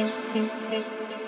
hey, hey, hey.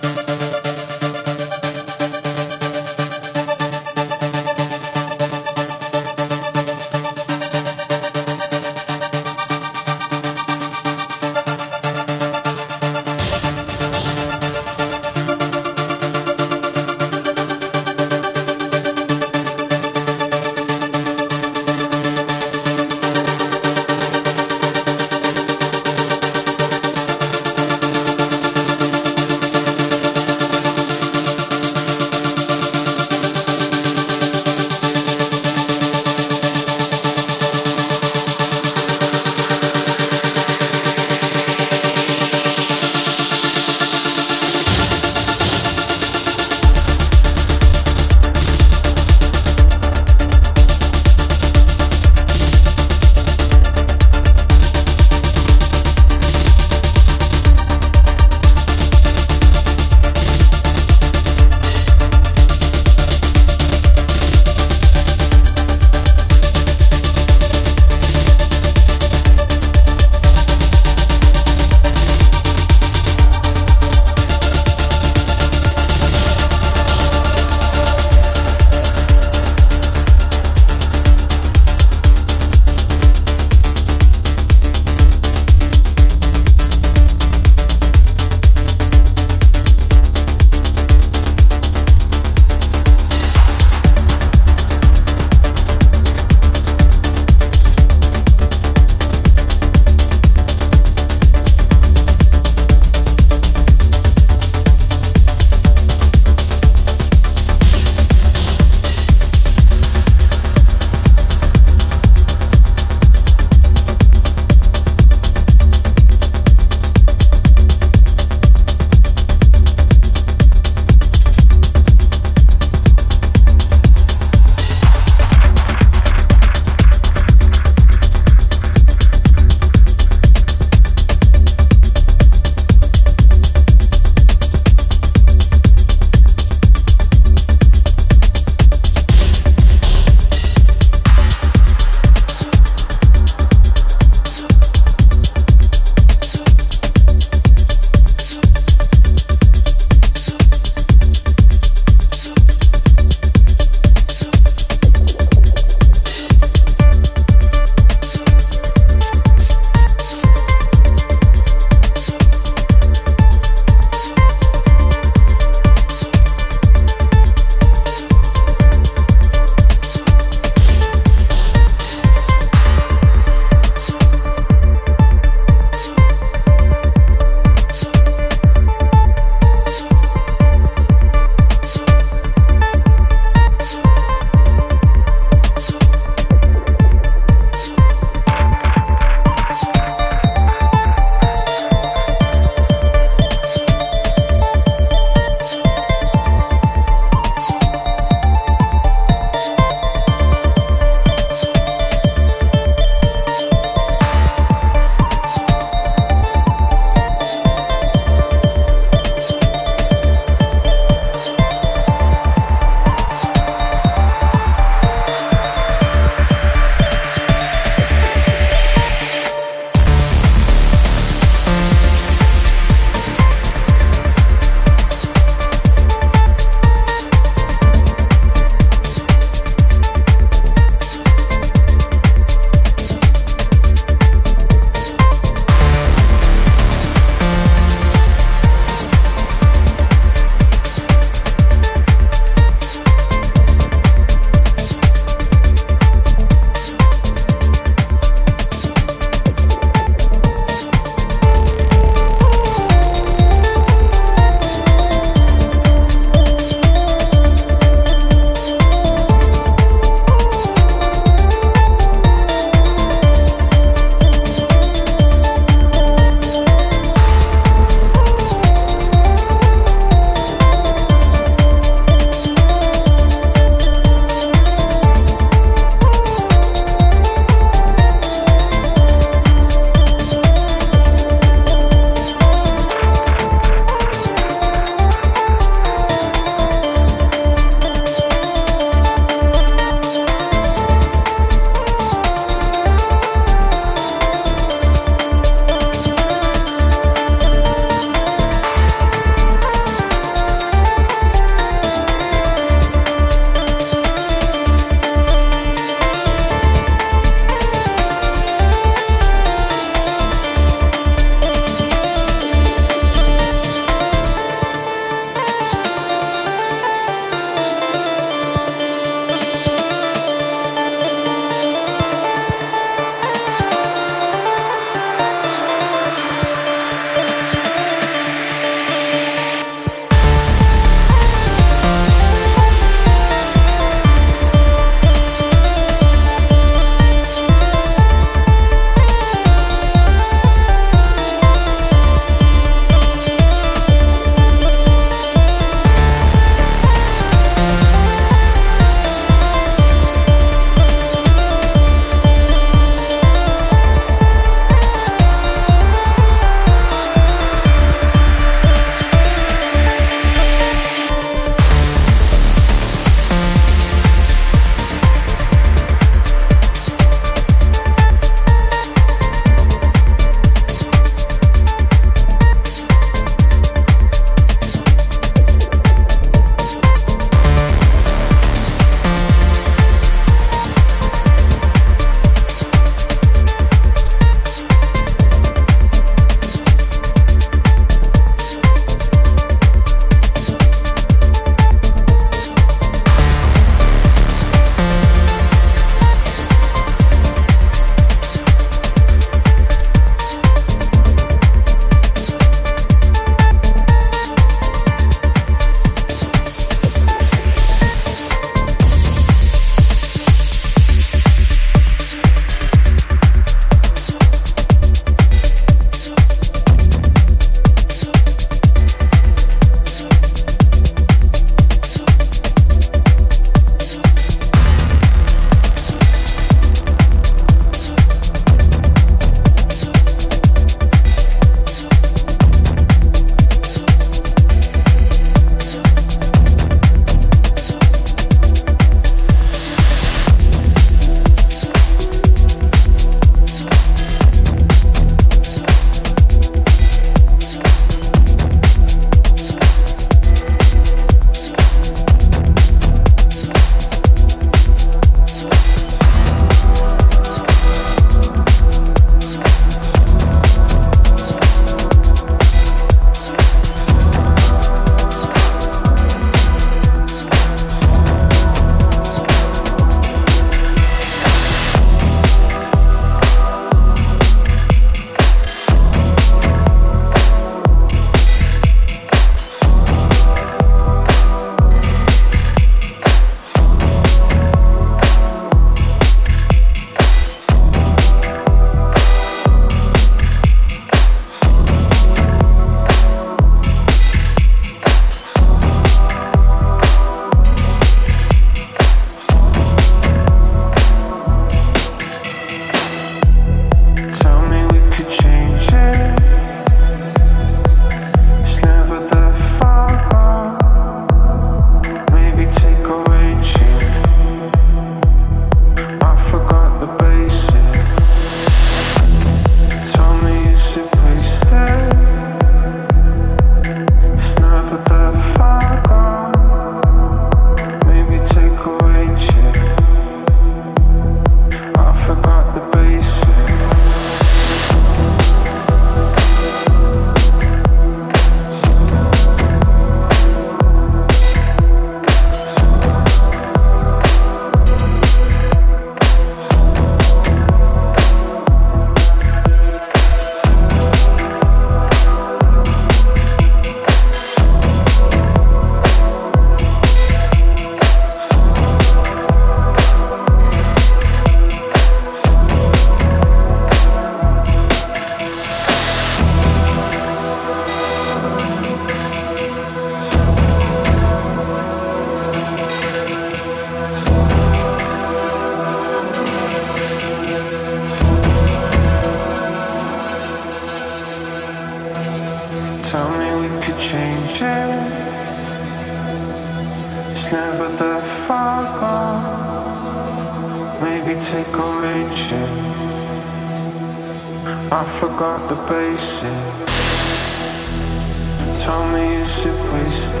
Wasted.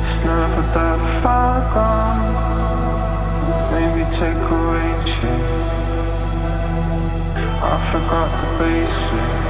It's never that far gone. Maybe take a raging. I forgot the basics.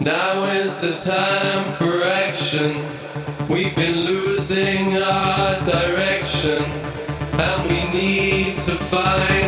Now is the time for action. We've been losing our direction, and we need to find